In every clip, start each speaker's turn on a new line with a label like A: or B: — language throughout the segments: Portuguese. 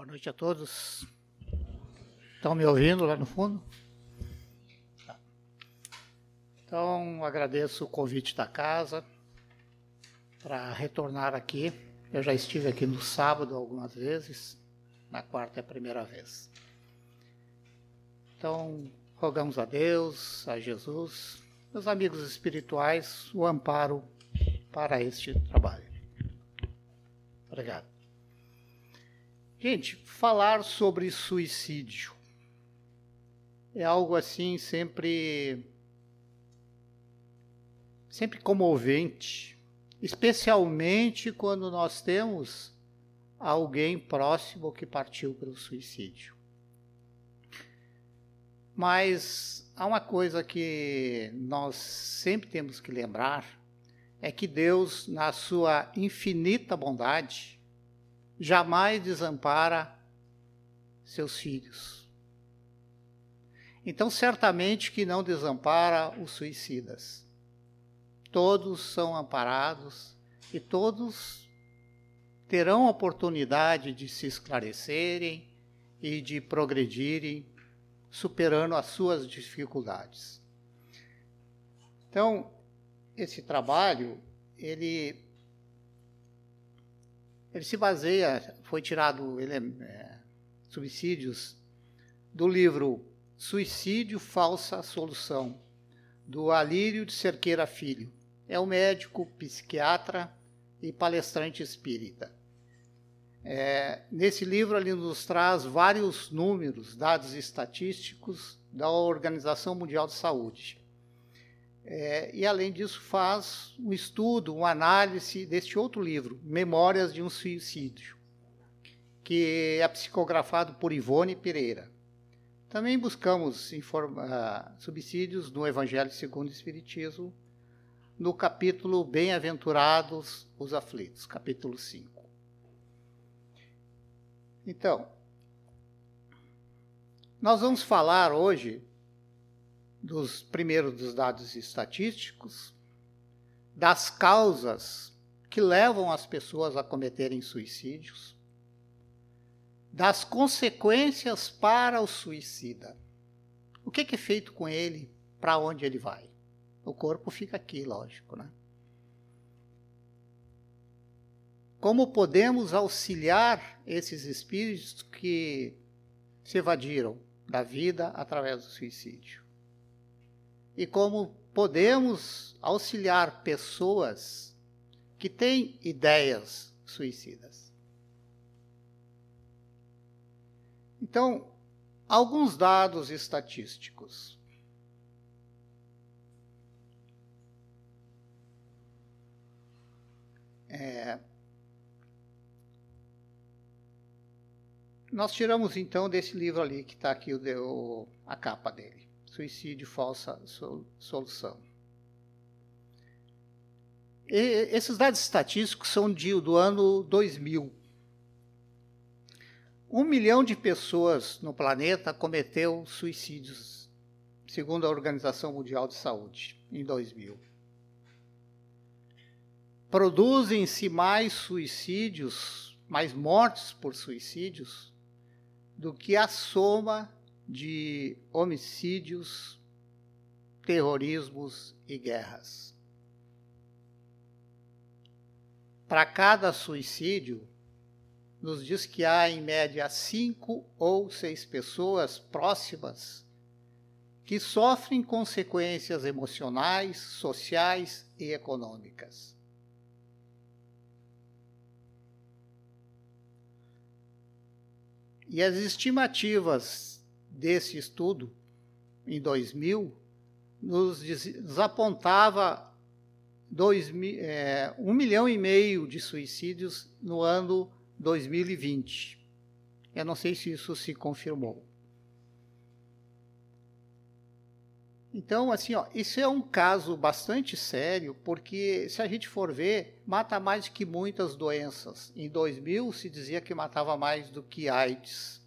A: Boa noite a todos. Estão me ouvindo lá no fundo? Tá. Então, agradeço o convite da casa para retornar aqui. Eu já estive aqui no sábado algumas vezes, na quarta é a primeira vez. Então, rogamos a Deus, a Jesus, meus amigos espirituais, o amparo para este trabalho. Obrigado. Gente, falar sobre suicídio é algo assim sempre sempre comovente, especialmente quando nós temos alguém próximo que partiu pelo suicídio. Mas há uma coisa que nós sempre temos que lembrar é que Deus, na sua infinita bondade, jamais desampara seus filhos. Então, certamente que não desampara os suicidas. Todos são amparados e todos terão oportunidade de se esclarecerem e de progredirem, superando as suas dificuldades. Então, esse trabalho, ele ele se baseia, foi tirado ele, é, subsídios do livro Suicídio Falsa Solução, do Alírio de Cerqueira Filho. É um médico, psiquiatra e palestrante espírita. É, nesse livro ele nos traz vários números, dados estatísticos da Organização Mundial de Saúde. É, e, além disso, faz um estudo, uma análise deste outro livro, Memórias de um Suicídio, que é psicografado por Ivone Pereira. Também buscamos uh, subsídios no Evangelho segundo o Espiritismo, no capítulo Bem-aventurados os aflitos, capítulo 5. Então, nós vamos falar hoje dos primeiro dos dados estatísticos, das causas que levam as pessoas a cometerem suicídios, das consequências para o suicida. O que é feito com ele? Para onde ele vai? O corpo fica aqui, lógico, né? Como podemos auxiliar esses espíritos que se evadiram da vida através do suicídio? E como podemos auxiliar pessoas que têm ideias suicidas. Então, alguns dados estatísticos. É, nós tiramos então desse livro ali que está aqui o, a capa dele suicídio falsa solução. E esses dados estatísticos são de, do ano 2000. Um milhão de pessoas no planeta cometeu suicídios, segundo a Organização Mundial de Saúde, em 2000. Produzem-se mais suicídios, mais mortes por suicídios, do que a soma de homicídios, terrorismos e guerras. Para cada suicídio, nos diz que há em média cinco ou seis pessoas próximas que sofrem consequências emocionais, sociais e econômicas. E as estimativas desse estudo, em 2000, nos, nos apontava dois, é, um milhão e meio de suicídios no ano 2020. Eu não sei se isso se confirmou. Então, assim, ó, isso é um caso bastante sério, porque se a gente for ver, mata mais que muitas doenças. Em 2000 se dizia que matava mais do que AIDS.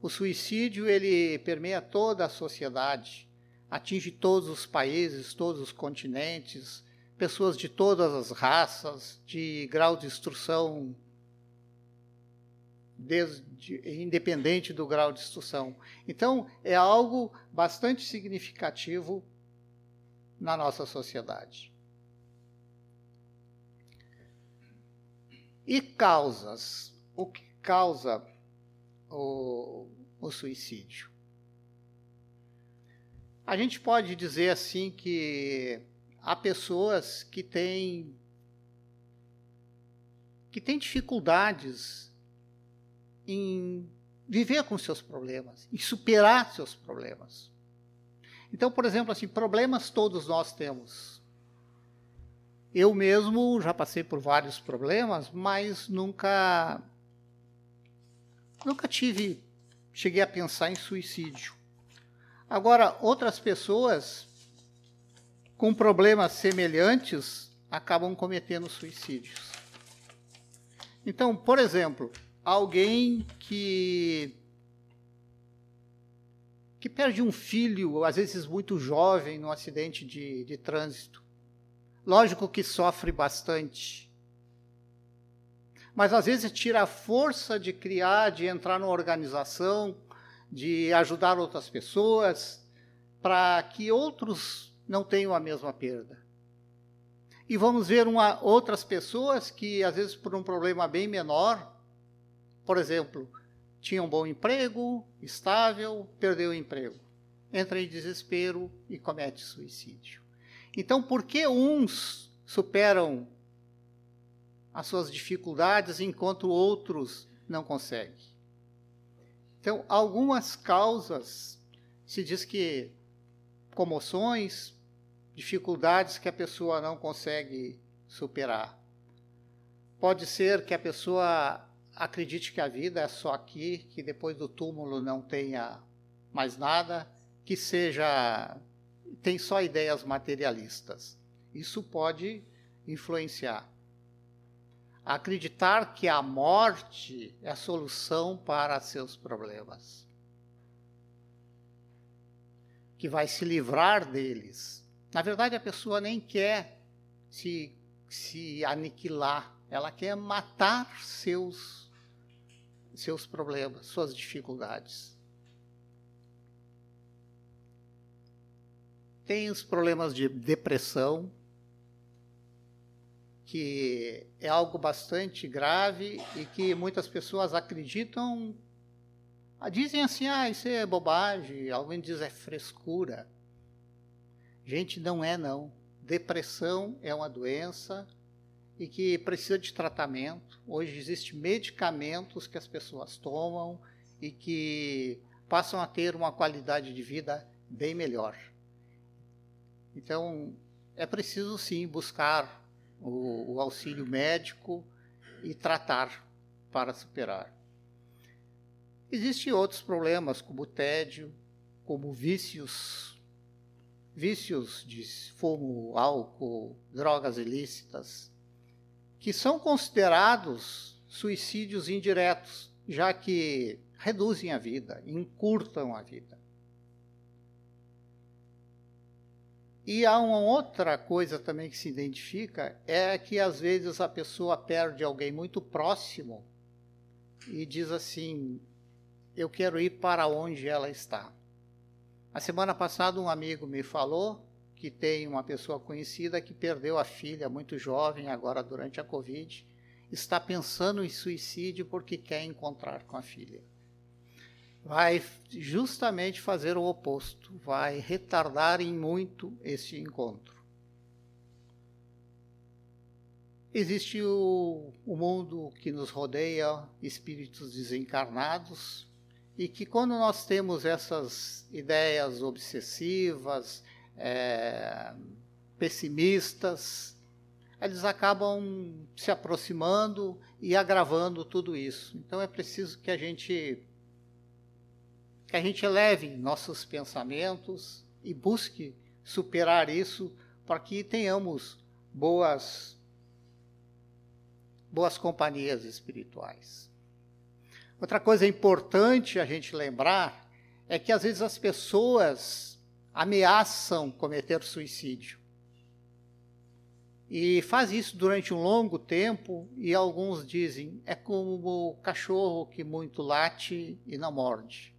A: O suicídio ele permeia toda a sociedade, atinge todos os países, todos os continentes, pessoas de todas as raças, de grau de instrução desde, independente do grau de instrução. Então, é algo bastante significativo na nossa sociedade. E causas? O que causa o, o suicídio? A gente pode dizer assim que há pessoas que têm que têm dificuldades em viver com seus problemas, em superar seus problemas. Então, por exemplo, assim, problemas todos nós temos. Eu mesmo já passei por vários problemas, mas nunca nunca tive cheguei a pensar em suicídio. Agora, outras pessoas com problemas semelhantes acabam cometendo suicídios. Então, por exemplo, alguém que que perde um filho, às vezes muito jovem, num acidente de, de trânsito. Lógico que sofre bastante. Mas às vezes tira a força de criar, de entrar numa organização, de ajudar outras pessoas, para que outros não tenham a mesma perda. E vamos ver uma, outras pessoas que, às vezes, por um problema bem menor, por exemplo, tinha um bom emprego, estável, perdeu o emprego, entra em desespero e comete suicídio. Então, por que uns superam as suas dificuldades enquanto outros não conseguem? Então, algumas causas se diz que comoções, dificuldades que a pessoa não consegue superar. Pode ser que a pessoa acredite que a vida é só aqui, que depois do túmulo não tenha mais nada, que seja tem só ideias materialistas. Isso pode influenciar. Acreditar que a morte é a solução para seus problemas. Que vai se livrar deles. Na verdade, a pessoa nem quer se, se aniquilar, ela quer matar seus seus problemas, suas dificuldades. Tem os problemas de depressão, que é algo bastante grave e que muitas pessoas acreditam, dizem assim, ah, isso é bobagem, alguém diz é frescura. Gente, não é não. Depressão é uma doença e que precisa de tratamento. Hoje existem medicamentos que as pessoas tomam e que passam a ter uma qualidade de vida bem melhor. Então, é preciso sim buscar o, o auxílio médico e tratar para superar. Existem outros problemas, como tédio, como vícios, vícios de fumo, álcool, drogas ilícitas, que são considerados suicídios indiretos, já que reduzem a vida, encurtam a vida. E há uma outra coisa também que se identifica, é que às vezes a pessoa perde alguém muito próximo e diz assim: Eu quero ir para onde ela está. A semana passada, um amigo me falou que tem uma pessoa conhecida que perdeu a filha muito jovem, agora durante a Covid, está pensando em suicídio porque quer encontrar com a filha. Vai justamente fazer o oposto, vai retardar em muito esse encontro. Existe o, o mundo que nos rodeia, espíritos desencarnados, e que quando nós temos essas ideias obsessivas, é, pessimistas, eles acabam se aproximando e agravando tudo isso. Então é preciso que a gente que a gente eleve nossos pensamentos e busque superar isso para que tenhamos boas boas companhias espirituais. Outra coisa importante a gente lembrar é que às vezes as pessoas ameaçam cometer suicídio. E faz isso durante um longo tempo, e alguns dizem é como o cachorro que muito late e não morde.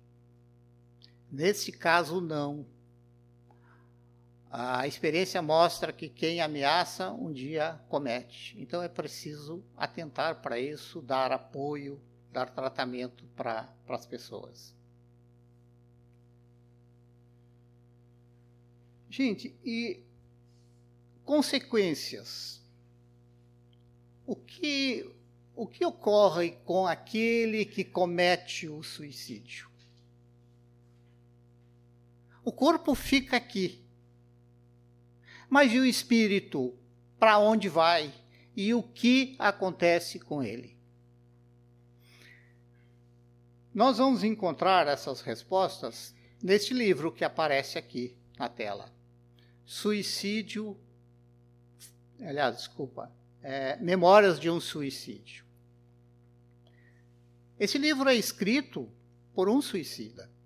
A: Nesse caso, não. A experiência mostra que quem ameaça um dia comete. Então é preciso atentar para isso, dar apoio, dar tratamento para as pessoas. Gente, e consequências? O que, o que ocorre com aquele que comete o suicídio? O corpo fica aqui. Mas e o espírito? Para onde vai? E o que acontece com ele? Nós vamos encontrar essas respostas neste livro que aparece aqui na tela. Suicídio. Aliás, desculpa. É, Memórias de um Suicídio. Esse livro é escrito por um suicida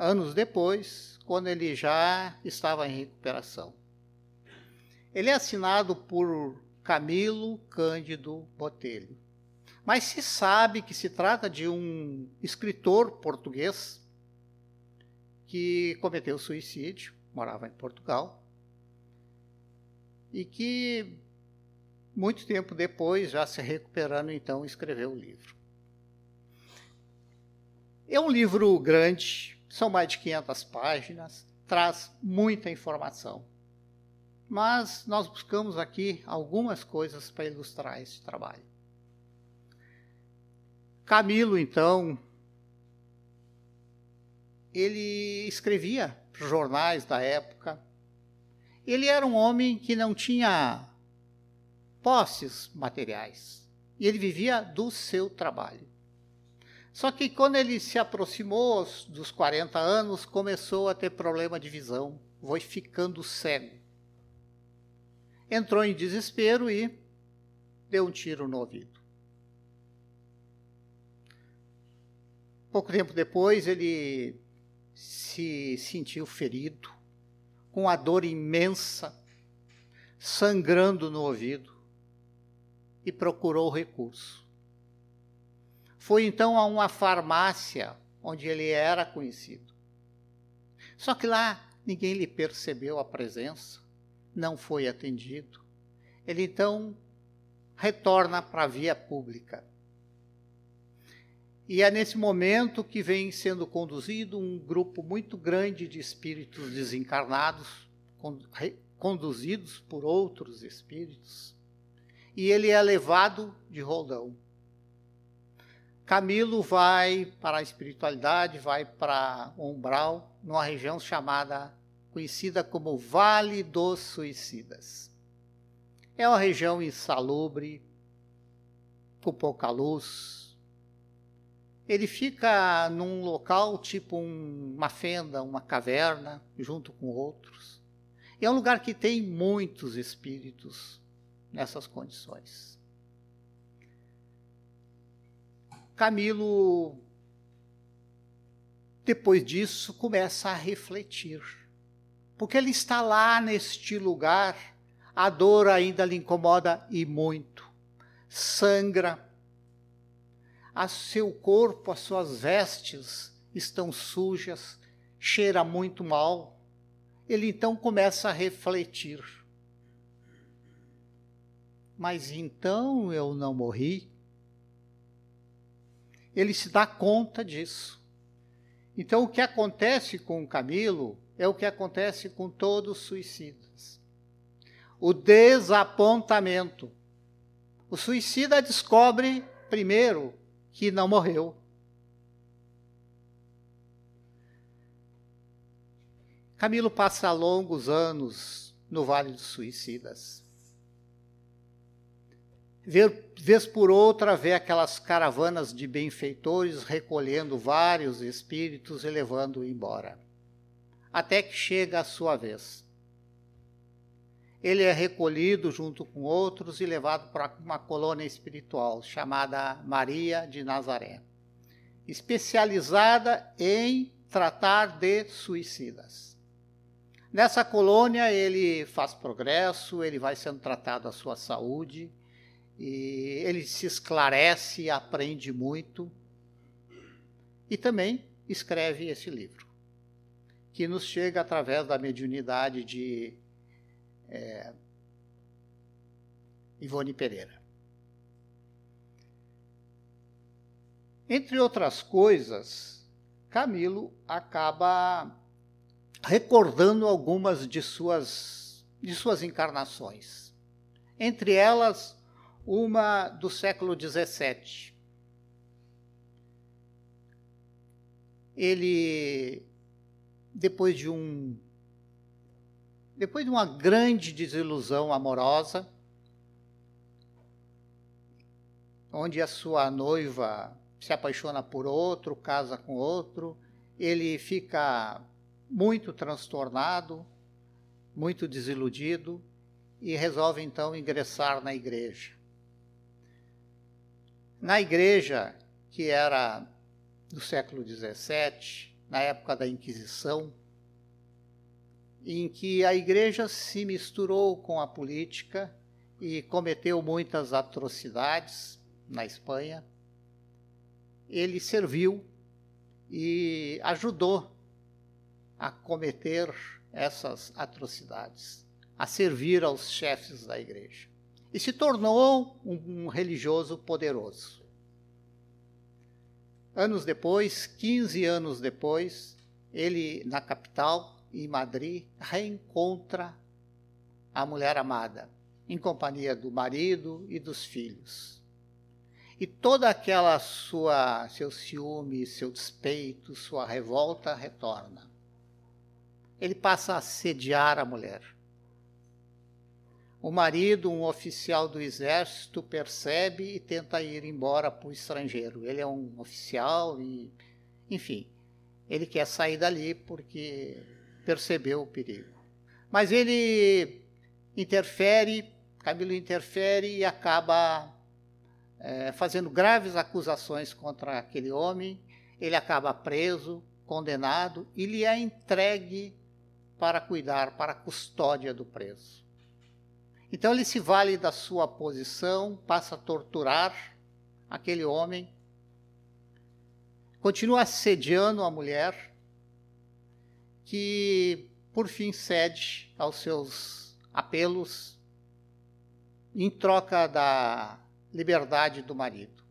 A: anos depois, quando ele já estava em recuperação. Ele é assinado por Camilo Cândido Botelho. Mas se sabe que se trata de um escritor português que cometeu suicídio, morava em Portugal, e que muito tempo depois, já se recuperando, então escreveu o livro. É um livro grande, são mais de 500 páginas, traz muita informação. Mas nós buscamos aqui algumas coisas para ilustrar esse trabalho. Camilo, então, ele escrevia jornais da época. Ele era um homem que não tinha posses materiais. E ele vivia do seu trabalho. Só que quando ele se aproximou dos 40 anos, começou a ter problema de visão, foi ficando cego. Entrou em desespero e deu um tiro no ouvido. Pouco tempo depois, ele se sentiu ferido, com a dor imensa, sangrando no ouvido, e procurou recurso. Foi então a uma farmácia onde ele era conhecido. Só que lá ninguém lhe percebeu a presença, não foi atendido. Ele então retorna para a via pública. E é nesse momento que vem sendo conduzido um grupo muito grande de espíritos desencarnados, conduzidos por outros espíritos, e ele é levado de roldão. Camilo vai para a espiritualidade, vai para umbral, numa região chamada, conhecida como Vale dos Suicidas. É uma região insalubre, com pouca luz. Ele fica num local tipo um, uma fenda, uma caverna, junto com outros. E é um lugar que tem muitos espíritos nessas condições. Camilo, depois disso, começa a refletir. Porque ele está lá neste lugar, a dor ainda lhe incomoda e muito. Sangra. A seu corpo, as suas vestes estão sujas, cheira muito mal. Ele então começa a refletir. Mas então eu não morri? Ele se dá conta disso. Então, o que acontece com Camilo é o que acontece com todos os suicidas. O desapontamento. O suicida descobre, primeiro, que não morreu. Camilo passa longos anos no Vale dos Suicidas vez por outra vê aquelas caravanas de benfeitores recolhendo vários espíritos e levando embora. Até que chega a sua vez. Ele é recolhido junto com outros e levado para uma colônia espiritual chamada Maria de Nazaré, especializada em tratar de suicidas. Nessa colônia ele faz progresso, ele vai sendo tratado a sua saúde, e ele se esclarece, aprende muito e também escreve esse livro, que nos chega através da mediunidade de é, Ivone Pereira. Entre outras coisas, Camilo acaba recordando algumas de suas, de suas encarnações. Entre elas, uma do século XVII. Ele, depois de um depois de uma grande desilusão amorosa, onde a sua noiva se apaixona por outro, casa com outro, ele fica muito transtornado, muito desiludido e resolve então ingressar na igreja. Na igreja, que era do século XVII, na época da Inquisição, em que a igreja se misturou com a política e cometeu muitas atrocidades na Espanha, ele serviu e ajudou a cometer essas atrocidades, a servir aos chefes da igreja. E se tornou um, religioso poderoso. Anos depois, 15 anos depois, ele, na capital, em Madrid, reencontra a mulher amada, em companhia do marido e dos filhos. E toda aquela sua seu ciúme, seu despeito, sua revolta retorna ele passa a assediar a mulher. O marido, um oficial do exército, percebe e tenta ir embora para o estrangeiro. Ele é um oficial e, enfim, ele quer sair dali porque percebeu o perigo. Mas ele interfere, Camilo interfere e acaba é, fazendo graves acusações contra aquele homem. Ele acaba preso, condenado e lhe é entregue para cuidar, para a custódia do preso. Então ele se vale da sua posição, passa a torturar aquele homem, continua assediando a mulher, que por fim cede aos seus apelos em troca da liberdade do marido.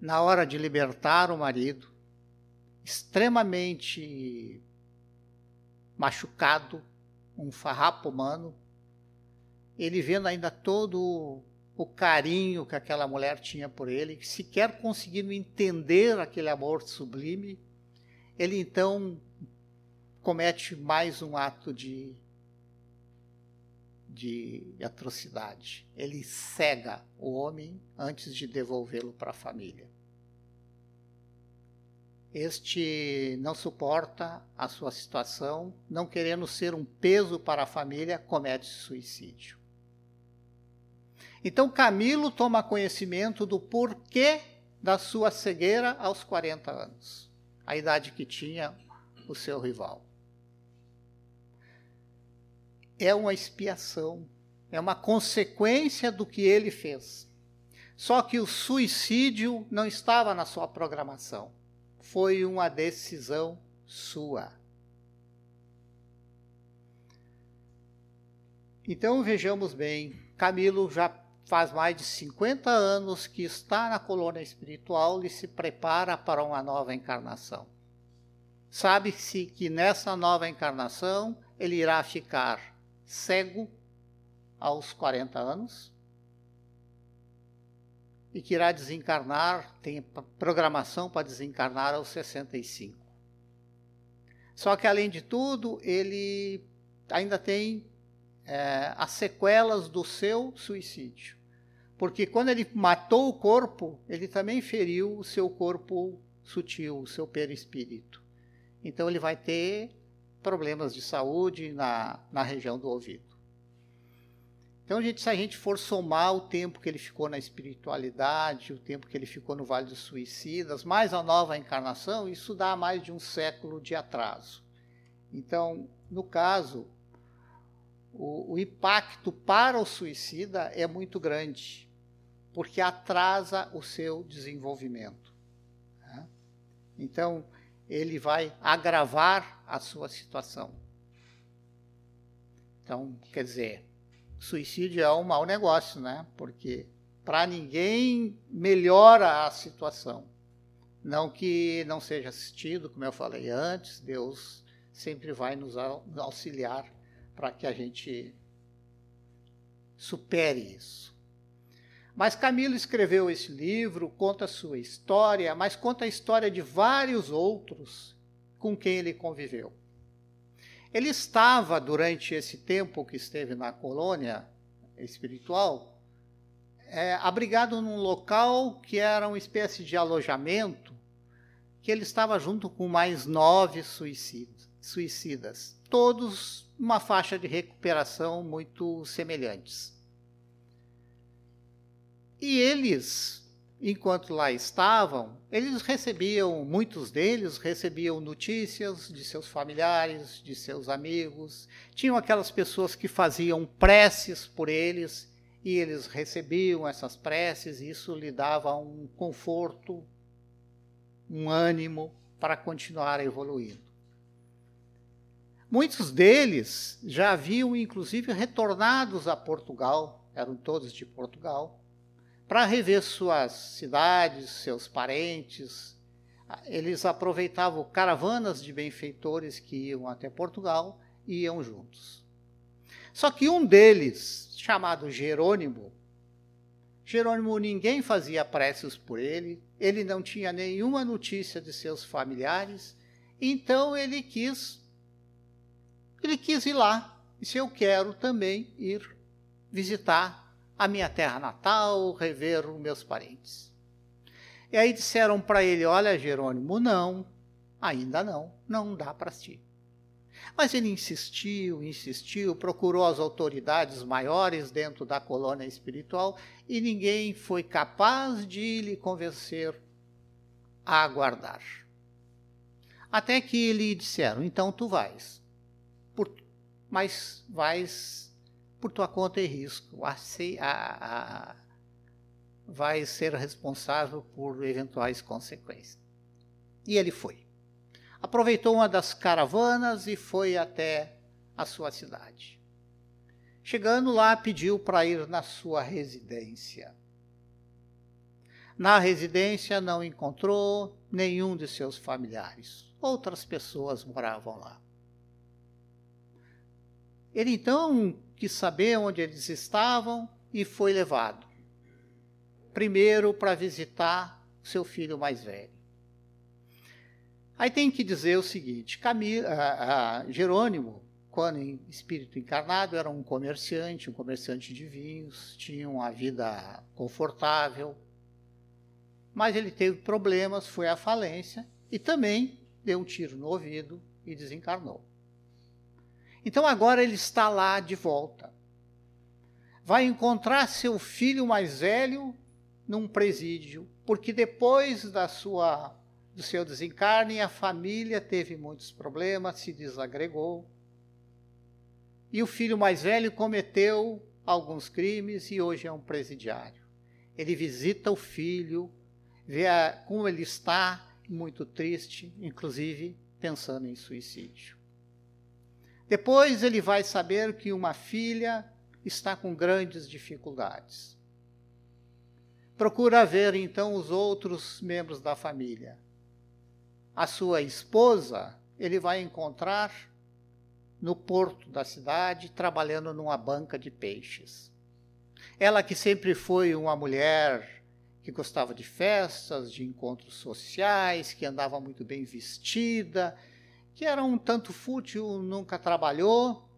A: Na hora de libertar o marido, extremamente machucado, um farrapo humano, ele vendo ainda todo o carinho que aquela mulher tinha por ele, sequer conseguindo entender aquele amor sublime, ele então comete mais um ato de, de atrocidade. Ele cega o homem antes de devolvê-lo para a família. Este não suporta a sua situação, não querendo ser um peso para a família, comete suicídio. Então Camilo toma conhecimento do porquê da sua cegueira aos 40 anos, a idade que tinha o seu rival. É uma expiação, é uma consequência do que ele fez. Só que o suicídio não estava na sua programação foi uma decisão sua. Então vejamos bem, Camilo já faz mais de 50 anos que está na colônia espiritual e se prepara para uma nova encarnação. Sabe-se que nessa nova encarnação ele irá ficar cego aos 40 anos, e que irá desencarnar, tem programação para desencarnar aos 65. Só que, além de tudo, ele ainda tem é, as sequelas do seu suicídio. Porque quando ele matou o corpo, ele também feriu o seu corpo sutil, o seu perispírito. Então ele vai ter problemas de saúde na, na região do ouvido. Então, gente, se a gente for somar o tempo que ele ficou na espiritualidade, o tempo que ele ficou no Vale dos Suicidas, mais a nova encarnação, isso dá mais de um século de atraso. Então, no caso, o, o impacto para o suicida é muito grande, porque atrasa o seu desenvolvimento. Né? Então, ele vai agravar a sua situação. Então, quer dizer, suicídio é um mau negócio, né? Porque para ninguém melhora a situação. Não que não seja assistido, como eu falei antes, Deus sempre vai nos auxiliar para que a gente supere isso. Mas Camilo escreveu esse livro, conta sua história, mas conta a história de vários outros com quem ele conviveu. Ele estava, durante esse tempo que esteve na colônia espiritual, é, abrigado num local que era uma espécie de alojamento, que ele estava junto com mais nove suicidas, suicidas todos uma faixa de recuperação muito semelhantes. E eles, enquanto lá estavam, eles recebiam, muitos deles recebiam notícias de seus familiares, de seus amigos, tinham aquelas pessoas que faziam preces por eles e eles recebiam essas preces, e isso lhe dava um conforto, um ânimo para continuar evoluindo. Muitos deles já haviam, inclusive, retornados a Portugal, eram todos de Portugal, para rever suas cidades, seus parentes. Eles aproveitavam caravanas de benfeitores que iam até Portugal e iam juntos. Só que um deles, chamado Jerônimo, Jerônimo ninguém fazia preces por ele, ele não tinha nenhuma notícia de seus familiares, então ele quis ele quis ir lá, e se eu quero também ir visitar a minha terra natal, rever os meus parentes. E aí disseram para ele: Olha, Jerônimo, não, ainda não, não dá para ti. Mas ele insistiu, insistiu, procurou as autoridades maiores dentro da colônia espiritual e ninguém foi capaz de lhe convencer a aguardar. Até que lhe disseram: Então tu vais, mas vais por tua conta e risco. A, a, a, vai ser responsável por eventuais consequências. E ele foi. Aproveitou uma das caravanas e foi até a sua cidade. Chegando lá, pediu para ir na sua residência. Na residência não encontrou nenhum de seus familiares. Outras pessoas moravam lá. Ele então quis saber onde eles estavam e foi levado. Primeiro para visitar seu filho mais velho. Aí tem que dizer o seguinte: Camilo, a, a Jerônimo, quando em espírito encarnado, era um comerciante, um comerciante de vinhos, tinha uma vida confortável, mas ele teve problemas, foi à falência e também deu um tiro no ouvido e desencarnou. Então agora ele está lá de volta. Vai encontrar seu filho mais velho num presídio, porque depois da sua do seu desencarne a família teve muitos problemas, se desagregou. E o filho mais velho cometeu alguns crimes e hoje é um presidiário. Ele visita o filho, vê como ele está, muito triste, inclusive pensando em suicídio. Depois ele vai saber que uma filha está com grandes dificuldades. Procura ver então os outros membros da família. A sua esposa ele vai encontrar no porto da cidade, trabalhando numa banca de peixes. Ela que sempre foi uma mulher que gostava de festas, de encontros sociais, que andava muito bem vestida, que era um tanto fútil, nunca trabalhou,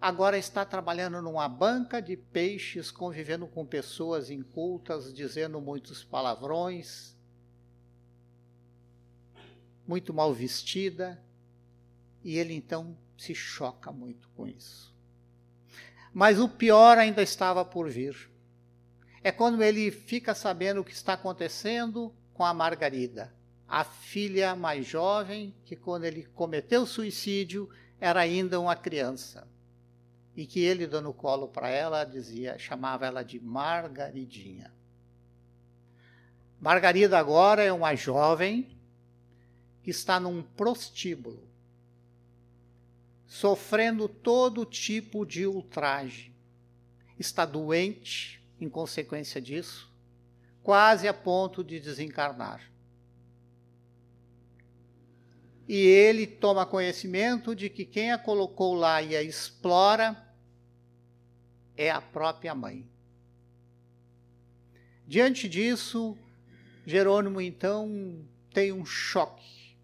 A: agora está trabalhando numa banca de peixes, convivendo com pessoas incultas, dizendo muitos palavrões, muito mal vestida, e ele então se choca muito com isso. Mas o pior ainda estava por vir. É quando ele fica sabendo o que está acontecendo com a Margarida a filha mais jovem, que quando ele cometeu suicídio era ainda uma criança. E que ele dando colo para ela dizia, chamava ela de Margaridinha. Margarida agora é uma jovem que está num prostíbulo, sofrendo todo tipo de ultraje. Está doente em consequência disso, quase a ponto de desencarnar. E ele toma conhecimento de que quem a colocou lá e a explora é a própria mãe. Diante disso, Jerônimo então tem um choque,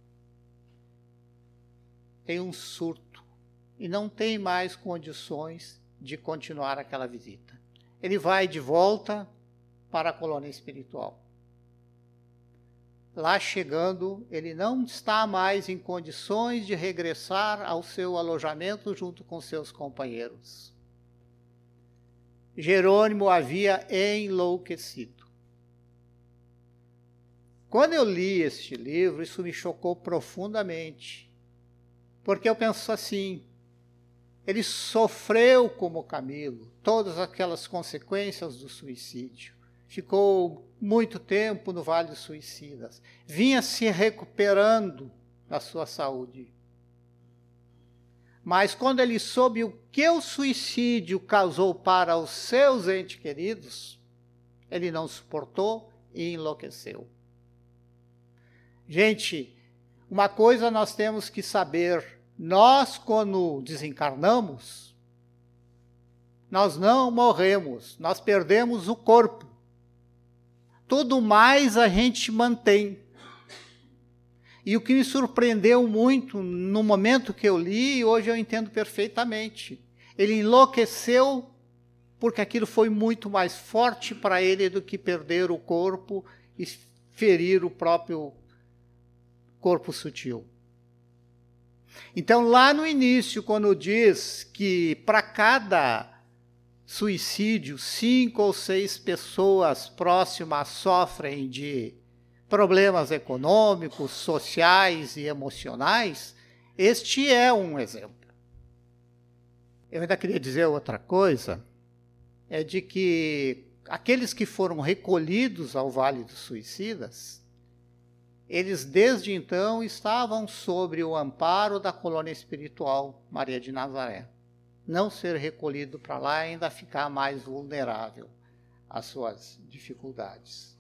A: tem um surto e não tem mais condições de continuar aquela visita. Ele vai de volta para a colônia espiritual. Lá chegando, ele não está mais em condições de regressar ao seu alojamento junto com seus companheiros. Jerônimo havia enlouquecido. Quando eu li este livro, isso me chocou profundamente, porque eu penso assim: ele sofreu como Camilo todas aquelas consequências do suicídio. Ficou muito tempo no Vale dos Suicidas. Vinha se recuperando da sua saúde. Mas quando ele soube o que o suicídio causou para os seus entes queridos, ele não suportou e enlouqueceu. Gente, uma coisa nós temos que saber nós, quando desencarnamos, nós não morremos, nós perdemos o corpo. Tudo mais a gente mantém. E o que me surpreendeu muito no momento que eu li, hoje eu entendo perfeitamente. Ele enlouqueceu porque aquilo foi muito mais forte para ele do que perder o corpo e ferir o próprio corpo sutil. Então, lá no início, quando diz que para cada suicídio, cinco ou seis pessoas próximas sofrem de problemas econômicos, sociais e emocionais, este é um exemplo. Eu ainda queria dizer outra coisa, é de que aqueles que foram recolhidos ao Vale dos Suicidas, eles desde então estavam sobre o amparo da colônia espiritual Maria de Nazaré. Não ser recolhido para lá ainda ficar mais vulnerável às suas dificuldades.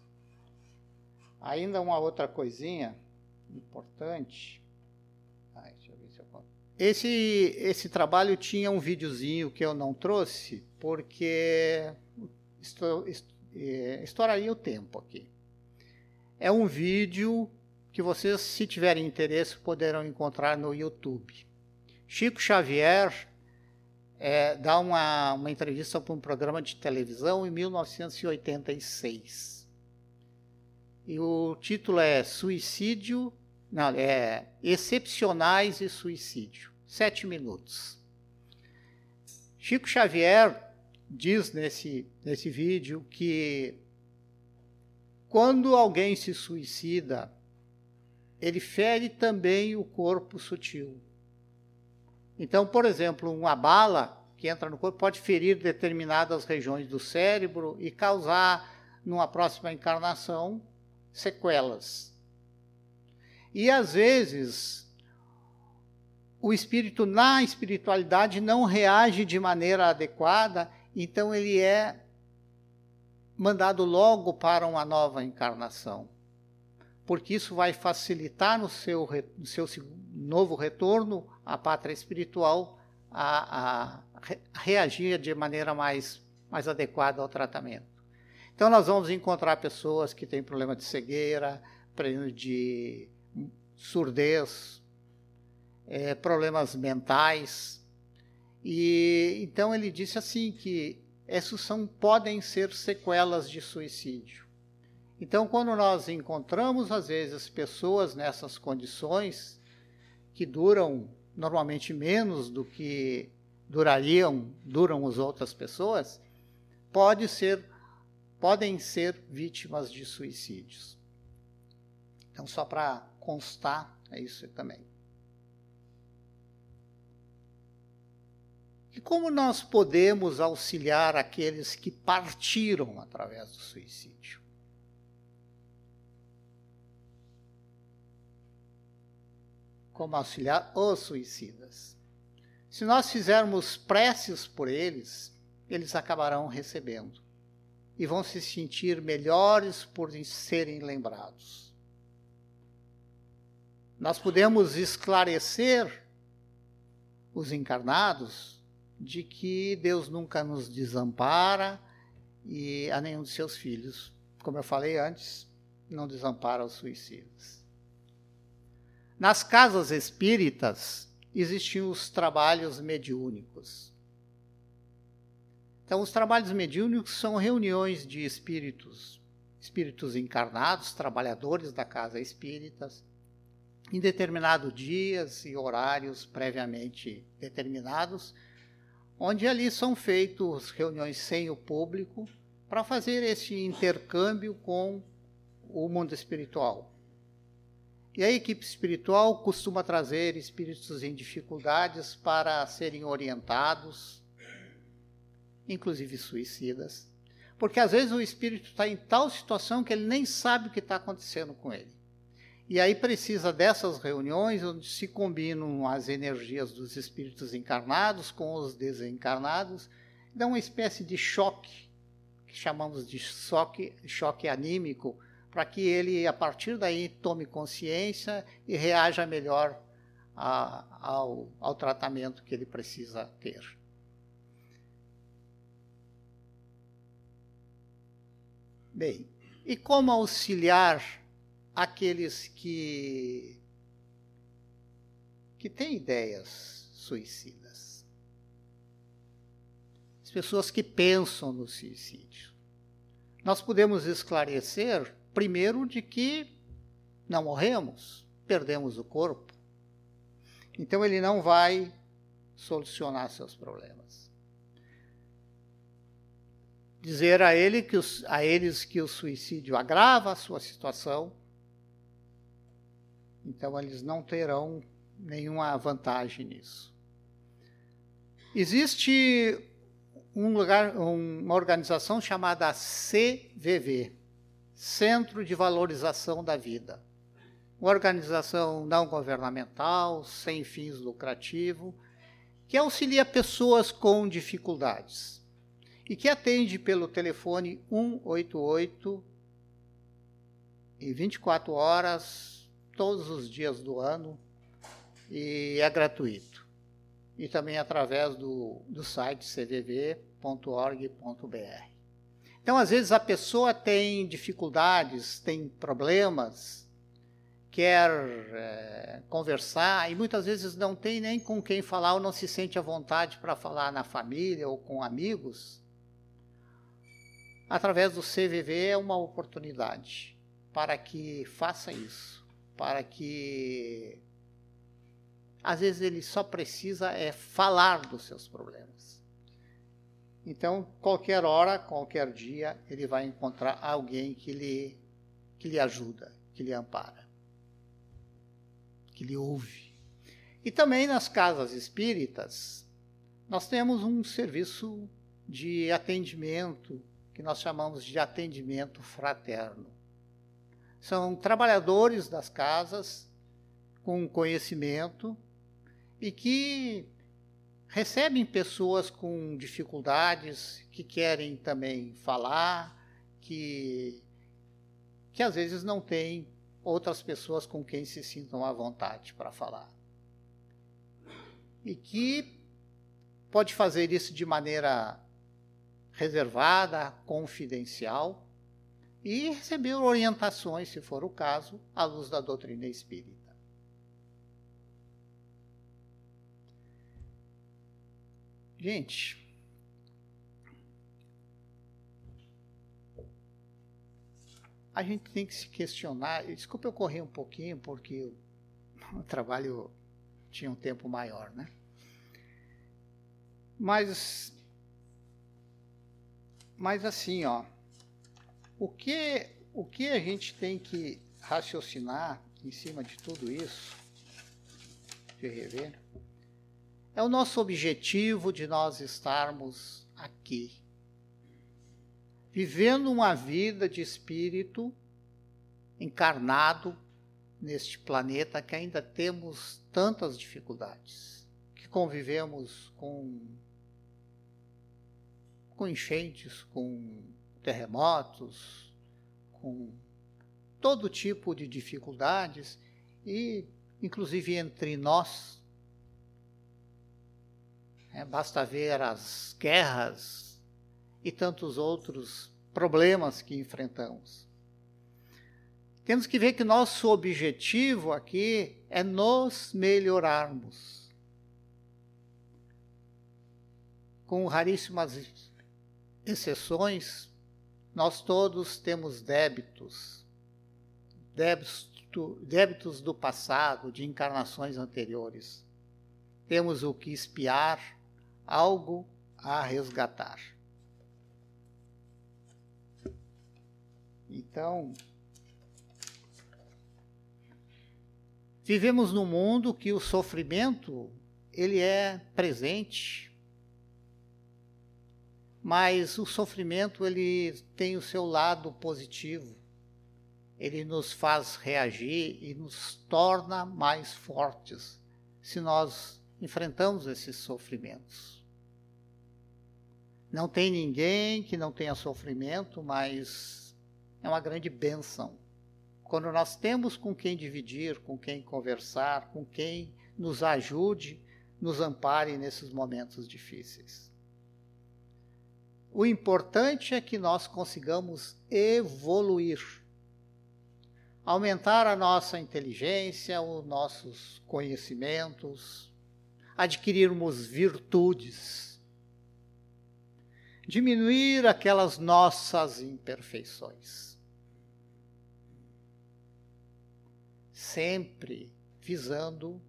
A: Ainda uma outra coisinha importante. Ai, se eu... esse, esse trabalho tinha um videozinho que eu não trouxe, porque é, estouraria o tempo aqui. É um vídeo que vocês, se tiverem interesse, poderão encontrar no YouTube. Chico Xavier é, dá uma, uma entrevista para um programa de televisão em 1986. E o título é Suicídio, não, é Excepcionais e Suicídio. Sete minutos. Chico Xavier diz nesse, nesse vídeo que quando alguém se suicida, ele fere também o corpo sutil. Então, por exemplo, uma bala que entra no corpo pode ferir determinadas regiões do cérebro e causar, numa próxima encarnação, sequelas. E às vezes, o espírito na espiritualidade não reage de maneira adequada, então ele é mandado logo para uma nova encarnação porque isso vai facilitar no seu, no seu novo retorno à pátria espiritual a, a reagir de maneira mais, mais adequada ao tratamento. Então, nós vamos encontrar pessoas que têm problema de cegueira, de surdez, é, problemas mentais. E então ele disse assim que essas são, podem ser sequelas de suicídio. Então, quando nós encontramos, às vezes, pessoas nessas condições, que duram normalmente menos do que durariam, duram as outras pessoas, pode ser, podem ser vítimas de suicídios. Então, só para constar, é isso também. E como nós podemos auxiliar aqueles que partiram através do suicídio? Como auxiliar os suicidas? Se nós fizermos preces por eles, eles acabarão recebendo e vão se sentir melhores por serem lembrados. Nós podemos esclarecer os encarnados de que Deus nunca nos desampara e a nenhum de seus filhos. Como eu falei antes, não desampara os suicidas. Nas casas espíritas existiam os trabalhos mediúnicos. Então, os trabalhos mediúnicos são reuniões de espíritos, espíritos encarnados, trabalhadores da casa espíritas, em determinados dias e horários previamente determinados, onde ali são feitas reuniões sem o público para fazer esse intercâmbio com o mundo espiritual. E a equipe espiritual costuma trazer espíritos em dificuldades para serem orientados, inclusive suicidas, porque às vezes o espírito está em tal situação que ele nem sabe o que está acontecendo com ele. E aí precisa dessas reuniões onde se combinam as energias dos espíritos encarnados com os desencarnados, dá uma espécie de choque, que chamamos de choque, choque anímico, para que ele, a partir daí, tome consciência e reaja melhor a, ao, ao tratamento que ele precisa ter. Bem, e como auxiliar aqueles que que têm ideias suicidas. As pessoas que pensam no suicídio. Nós podemos esclarecer primeiro de que não morremos, perdemos o corpo. Então ele não vai solucionar seus problemas. Dizer a, ele que os, a eles que o suicídio agrava a sua situação, então eles não terão nenhuma vantagem nisso. Existe um lugar, uma organização chamada CVV, Centro de Valorização da Vida. Uma organização não governamental, sem fins lucrativos, que auxilia pessoas com dificuldades e que atende pelo telefone 188 em 24 horas todos os dias do ano e é gratuito. E também através do, do site cvv.org.br. Então, às vezes, a pessoa tem dificuldades, tem problemas, quer é, conversar e muitas vezes não tem nem com quem falar ou não se sente à vontade para falar na família ou com amigos. Através do CVV é uma oportunidade para que faça isso para que às vezes ele só precisa é falar dos seus problemas. Então, qualquer hora, qualquer dia, ele vai encontrar alguém que lhe que lhe ajuda, que lhe ampara, que lhe ouve. E também nas casas espíritas, nós temos um serviço de atendimento que nós chamamos de atendimento fraterno. São trabalhadores das casas com conhecimento e que recebem pessoas com dificuldades, que querem também falar, que, que às vezes não têm outras pessoas com quem se sintam à vontade para falar. E que pode fazer isso de maneira reservada, confidencial, e receber orientações, se for o caso, à luz da doutrina espírita. Gente, a gente tem que se questionar. Desculpa eu correr um pouquinho, porque o trabalho tinha um tempo maior, né? Mas, mas assim, ó o que, o que a gente tem que raciocinar em cima de tudo isso, de rever, é o nosso objetivo de nós estarmos aqui, vivendo uma vida de espírito encarnado neste planeta que ainda temos tantas dificuldades, que convivemos com com enchentes, com terremotos, com todo tipo de dificuldades e inclusive entre nós é, basta ver as guerras e tantos outros problemas que enfrentamos. Temos que ver que nosso objetivo aqui é nos melhorarmos. Com raríssimas exceções, nós todos temos débitos, débitos, débitos do passado, de encarnações anteriores. Temos o que espiar, algo a resgatar. Então, vivemos num mundo que o sofrimento ele é presente, mas o sofrimento ele tem o seu lado positivo. Ele nos faz reagir e nos torna mais fortes se nós enfrentamos esses sofrimentos. Não tem ninguém que não tenha sofrimento, mas é uma grande bênção. Quando nós temos com quem dividir, com quem conversar, com quem nos ajude, nos ampare nesses momentos difíceis. O importante é que nós consigamos evoluir, aumentar a nossa inteligência, os nossos conhecimentos, adquirirmos virtudes diminuir aquelas nossas imperfeições. Sempre visando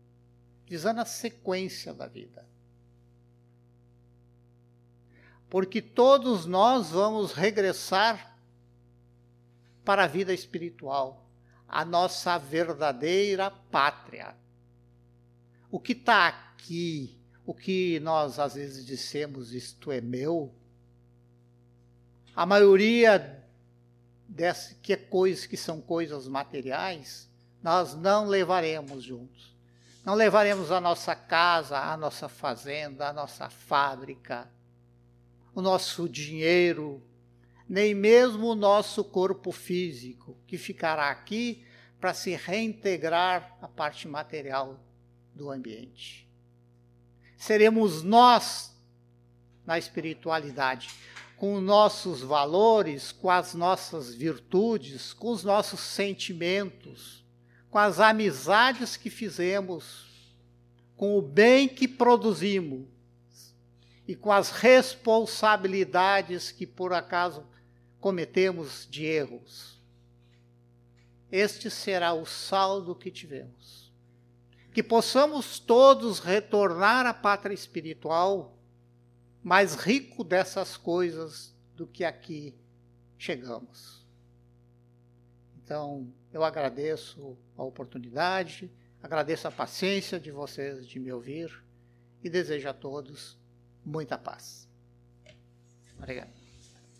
A: visando a sequência da vida. Porque todos nós vamos regressar para a vida espiritual, a nossa verdadeira pátria. O que está aqui, o que nós às vezes dissemos, isto é meu, a maioria dessas que é coisas que são coisas materiais, nós não levaremos juntos. Não levaremos a nossa casa, a nossa fazenda, a nossa fábrica, o nosso dinheiro, nem mesmo o nosso corpo físico, que ficará aqui para se reintegrar à parte material do ambiente. Seremos nós na espiritualidade com os nossos valores, com as nossas virtudes, com os nossos sentimentos, com as amizades que fizemos, com o bem que produzimos e com as responsabilidades que por acaso cometemos de erros. Este será o saldo que tivemos. Que possamos todos retornar à pátria espiritual mais rico dessas coisas do que aqui chegamos. Então, eu agradeço a oportunidade, agradeço a paciência de vocês de me ouvir e desejo a todos muita paz. Obrigado.